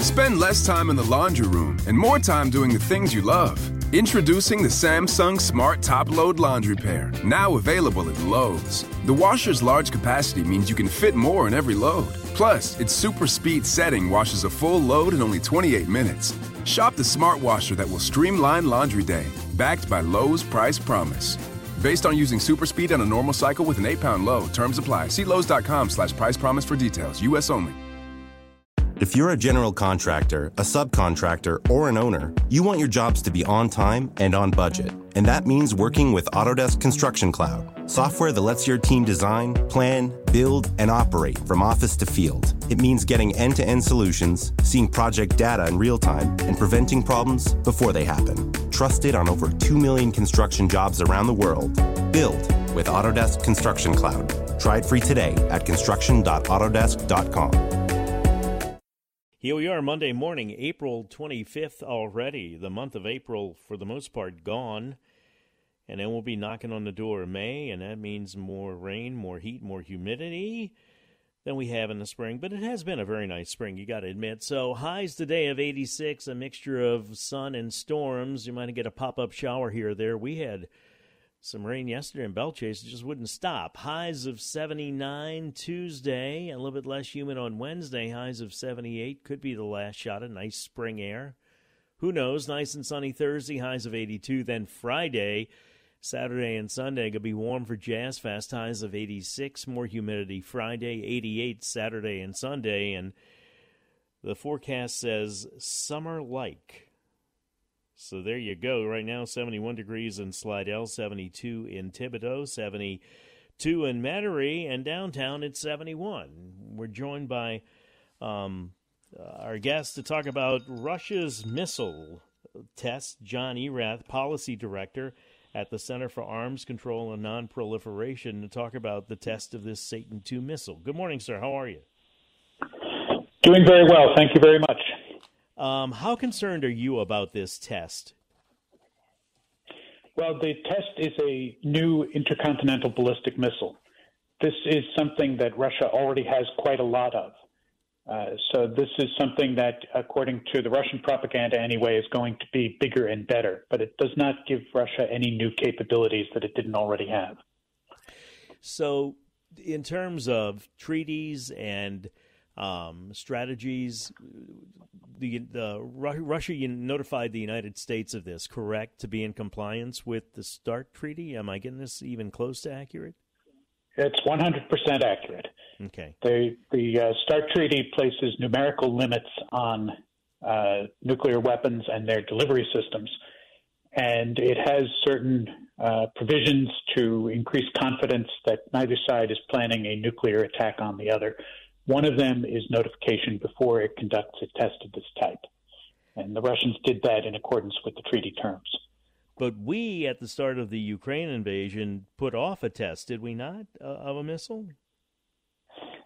Spend less time in the laundry room and more time doing the things you love. Introducing the Samsung Smart Top Load Laundry Pair, now available at Lowe's. The washer's large capacity means you can fit more in every load. Plus, its super speed setting washes a full load in only 28 minutes. Shop the smart washer that will streamline laundry day, backed by Lowe's Price Promise. Based on using super speed on a normal cycle with an 8 pound load, terms apply. See Lowe's.com slash price promise for details. U.S. only. If you're a general contractor, a subcontractor, or an owner, you want your jobs to be on time and on budget. And that means working with Autodesk Construction Cloud, software that lets your team design, plan, build, and operate from office to field. It means getting end to end solutions, seeing project data in real time, and preventing problems before they happen. Trusted on over 2 million construction jobs around the world. Build with Autodesk Construction Cloud. Try it free today at construction.autodesk.com. Here we are, Monday morning, April 25th already. The month of April, for the most part, gone. And then we'll be knocking on the door of May, and that means more rain, more heat, more humidity than we have in the spring. But it has been a very nice spring, you got to admit. So, highs today of 86, a mixture of sun and storms. You might get a pop up shower here or there. We had some rain yesterday in Belle Chasse. It just wouldn't stop. Highs of 79 Tuesday, a little bit less humid on Wednesday. Highs of 78 could be the last shot of nice spring air. Who knows? Nice and sunny Thursday, highs of 82. Then Friday, Saturday and Sunday could be warm for Jazz Fest. Highs of 86. More humidity Friday, 88 Saturday and Sunday. And the forecast says summer like. So there you go. Right now, 71 degrees in Slidell, 72 in Thibodaux, 72 in Metairie, and downtown it's 71. We're joined by um, our guest to talk about Russia's missile test, John Erath, Policy Director at the Center for Arms Control and Nonproliferation, to talk about the test of this Satan II missile. Good morning, sir. How are you? Doing very well. Thank you very much. Um, how concerned are you about this test? Well, the test is a new intercontinental ballistic missile. This is something that Russia already has quite a lot of. Uh, so this is something that, according to the Russian propaganda anyway, is going to be bigger and better. But it does not give Russia any new capabilities that it didn't already have. So, in terms of treaties and um, strategies. The, the Russia notified the United States of this, correct, to be in compliance with the START treaty. Am I getting this even close to accurate? It's 100% accurate. Okay. The the uh, START treaty places numerical limits on uh, nuclear weapons and their delivery systems, and it has certain uh, provisions to increase confidence that neither side is planning a nuclear attack on the other. One of them is notification before it conducts a test of this type. And the Russians did that in accordance with the treaty terms. But we, at the start of the Ukraine invasion, put off a test, did we not, uh, of a missile?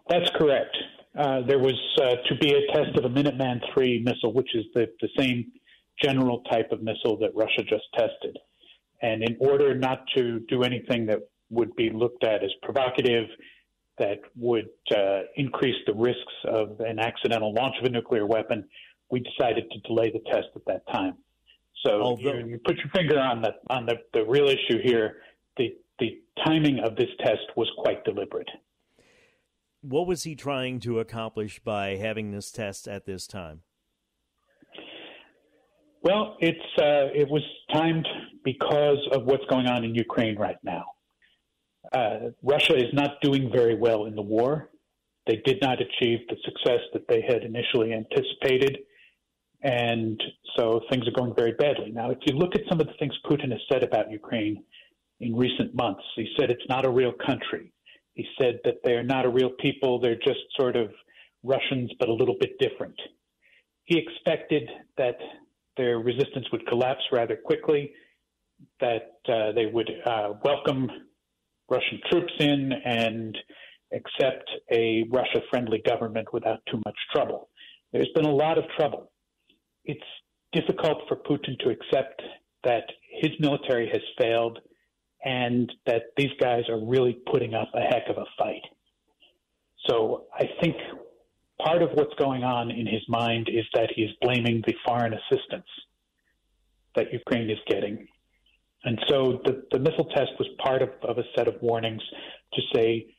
That's correct. Uh, there was uh, to be a test of a Minuteman III missile, which is the, the same general type of missile that Russia just tested. And in order not to do anything that would be looked at as provocative that would uh, increase the risks of an accidental launch of a nuclear weapon, we decided to delay the test at that time. So Although, you, you, put your finger on the on the, the real issue here. The the timing of this test was quite deliberate. What was he trying to accomplish by having this test at this time? Well, it's uh, it was timed because of what's going on in Ukraine right now uh, Russia is not doing very well in the war. They did not achieve the success that they had initially anticipated. And so things are going very badly. Now, if you look at some of the things Putin has said about Ukraine in recent months, he said it's not a real country. He said that they're not a real people, they're just sort of Russians, but a little bit different. He expected that their resistance would collapse rather quickly, that uh, they would uh, welcome Russian troops in and accept a Russia friendly government without too much trouble. There's been a lot of trouble. It's difficult for Putin to accept that his military has failed and that these guys are really putting up a heck of a fight. So I think part of what's going on in his mind is that he's blaming the foreign assistance that Ukraine is getting. And so the, the missile test was part of, of a set of warnings to say,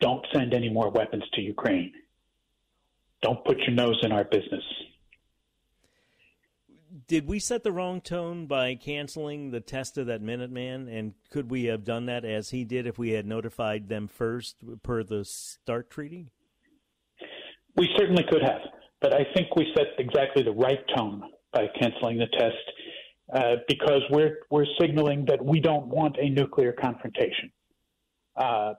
don't send any more weapons to Ukraine. Don't put your nose in our business. Did we set the wrong tone by canceling the test of that Minuteman? And could we have done that as he did if we had notified them first per the START treaty? We certainly could have, but I think we set exactly the right tone by canceling the test uh, because we're we're signaling that we don't want a nuclear confrontation. Uh,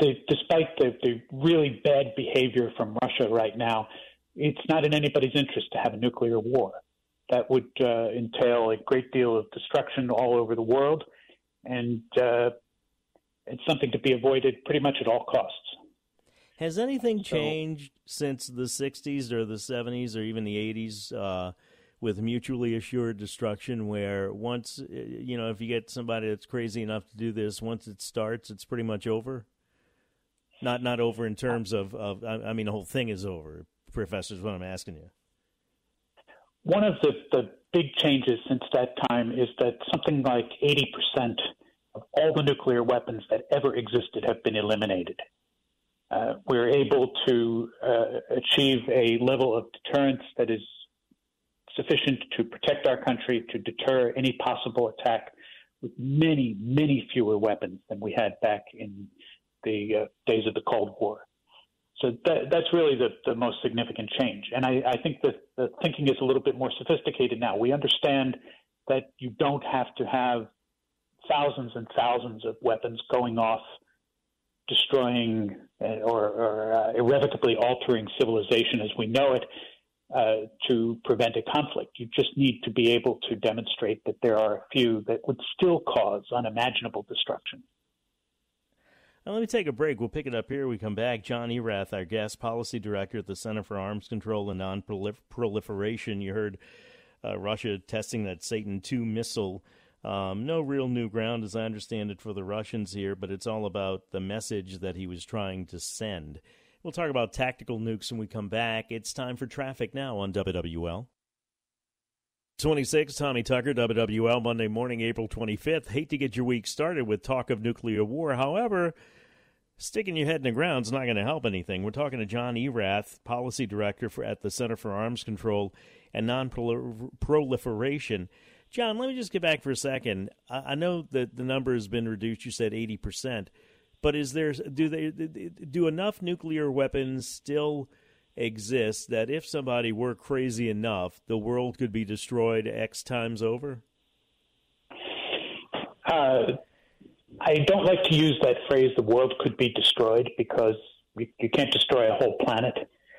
the, despite the, the really bad behavior from Russia right now, it's not in anybody's interest to have a nuclear war. That would uh, entail a great deal of destruction all over the world, and uh, it's something to be avoided pretty much at all costs. Has anything changed since the 60s or the 70s or even the 80s uh, with mutually assured destruction, where once, uh, you know, if you get somebody that's crazy enough to do this, once it starts, it's pretty much over? Not not over in terms of, of I mean, the whole thing is over, Professor, is what I'm asking you. One of the, the big changes since that time is that something like 80% of all the nuclear weapons that ever existed have been eliminated uh, we're able to uh, achieve a level of deterrence that is sufficient to protect our country, to deter any possible attack with many, many fewer weapons than we had back in the uh, days of the Cold War. So that, that's really the, the most significant change. And I, I think that the thinking is a little bit more sophisticated now. We understand that you don't have to have thousands and thousands of weapons going off destroying uh, or, or uh, irrevocably altering civilization as we know it uh, to prevent a conflict. You just need to be able to demonstrate that there are a few that would still cause unimaginable destruction. Now, let me take a break. We'll pick it up here. We come back. John Erath, our guest policy director at the Center for Arms Control and Non-Proliferation. You heard uh, Russia testing that Satan II missile um, no real new ground, as I understand it, for the Russians here, but it's all about the message that he was trying to send. We'll talk about tactical nukes when we come back. It's time for traffic now on WWL. 26, Tommy Tucker, WWL, Monday morning, April 25th. Hate to get your week started with talk of nuclear war. However, sticking your head in the ground is not going to help anything. We're talking to John Erath, Policy Director for, at the Center for Arms Control and Non-Proliferation. John, let me just get back for a second. I, know that the number has been reduced. You said eighty percent, but is there do they do enough nuclear weapons still exist that if somebody were crazy enough, the world could be destroyed X times over? Uh, I don't like to use that phrase. The world could be destroyed because you, you can't destroy a whole planet.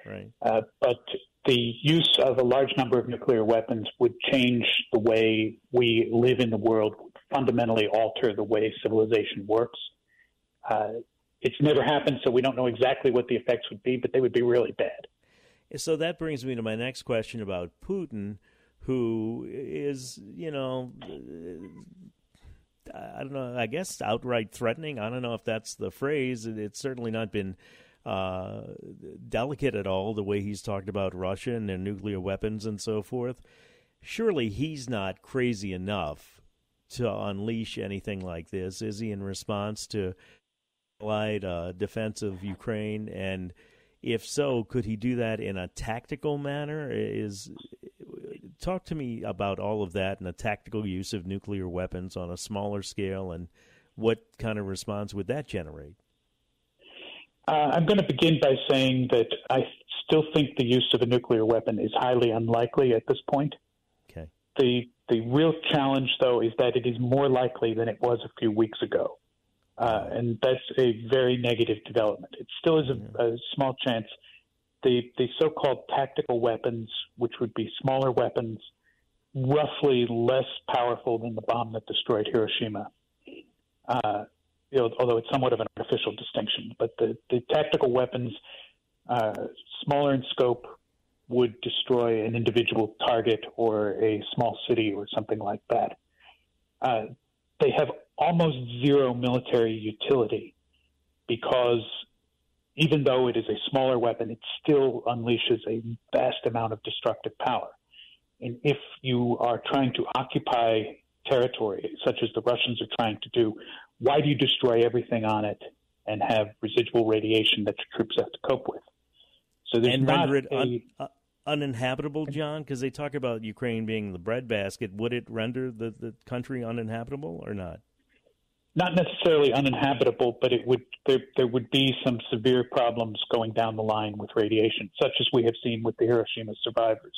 Right. Uh, but the use of a large number of nuclear weapons would change the way we live in the world, fundamentally alter the way civilization works. Uh, it's never happened, so we don't know exactly what the effects would be, but they would be really bad. So that brings me to my next question about Putin, who is, you know, I don't know, I guess outright threatening. I don't know if that's the phrase. It's certainly not been uh, delicate at all, the way he's talked about Russia and their nuclear weapons and so forth. Surely he's not crazy enough to unleash anything like this, is he, in response to allied uh, defense of Ukraine? And if so, could he do that in a tactical manner? Is talk to me about all of that and the tactical use of nuclear weapons on a smaller scale, and what kind of response would that generate? Uh, I'm going to begin by saying that I still think the use of a nuclear weapon is highly unlikely at this point. Okay. The the real challenge, though, is that it is more likely than it was a few weeks ago, uh, and that's a very negative development. It still is a, a small chance. The the so-called tactical weapons, which would be smaller weapons, roughly less powerful than the bomb that destroyed Hiroshima. Uh, you know, although it's somewhat of an artificial distinction. But the, the tactical weapons, uh, smaller in scope, would destroy an individual target or a small city or something like that. Uh, they have almost zero military utility because even though it is a smaller weapon, it still unleashes a vast amount of destructive power. And if you are trying to occupy territory, such as the Russians are trying to do, why do you destroy everything on it and have residual radiation that your troops have to cope with? So there's and render it un- uh, uninhabitable, John, because they talk about Ukraine being the breadbasket. Would it render the, the country uninhabitable or not? Not necessarily uninhabitable, but it would there there would be some severe problems going down the line with radiation, such as we have seen with the Hiroshima survivors.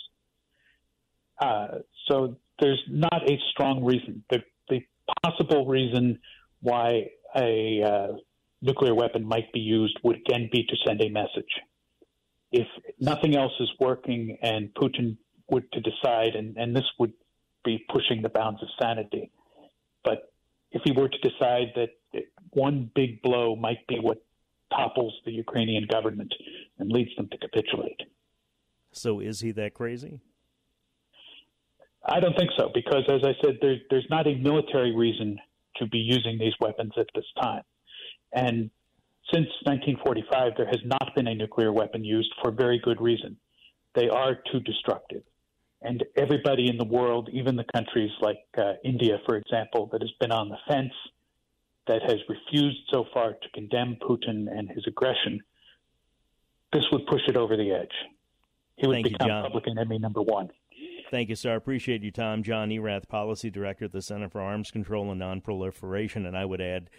Uh, so there's not a strong reason. The, the possible reason why a uh, nuclear weapon might be used would again be to send a message. If nothing else is working and Putin would to decide, and, and this would be pushing the bounds of sanity, but if he were to decide that one big blow might be what topples the Ukrainian government and leads them to capitulate. So is he that crazy? I don't think so, because as I said, there, there's not a military reason to be using these weapons at this time. And since 1945, there has not been a nuclear weapon used for very good reason. They are too destructive. And everybody in the world, even the countries like uh, India, for example, that has been on the fence, that has refused so far to condemn Putin and his aggression, this would push it over the edge. He would Thank become you, public enemy number one. Thank you, sir. I appreciate your time. John Erath, Policy Director at the Center for Arms Control and Nonproliferation. And I would add,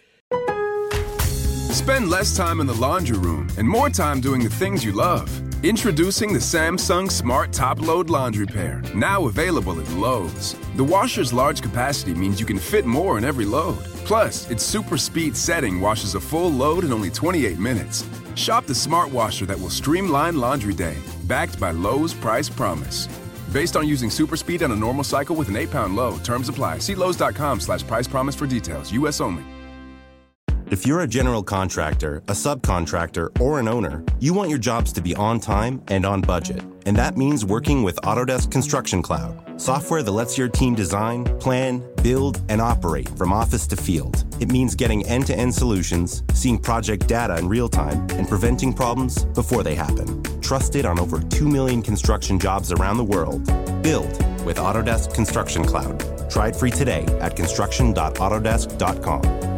Spend less time in the laundry room and more time doing the things you love. Introducing the Samsung Smart Top Load Laundry Pair, now available at Lowe's. The washer's large capacity means you can fit more in every load. Plus, its super speed setting washes a full load in only 28 minutes. Shop the smart washer that will streamline laundry day, backed by Lowe's Price Promise. Based on using super speed on a normal cycle with an 8-pound load, terms apply. See Lowe's.com slash price promise for details. U.S. only. If you're a general contractor, a subcontractor, or an owner, you want your jobs to be on time and on budget. And that means working with Autodesk Construction Cloud, software that lets your team design, plan, build, and operate from office to field. It means getting end to end solutions, seeing project data in real time, and preventing problems before they happen. Trusted on over 2 million construction jobs around the world. Build with Autodesk Construction Cloud. Try it free today at construction.autodesk.com.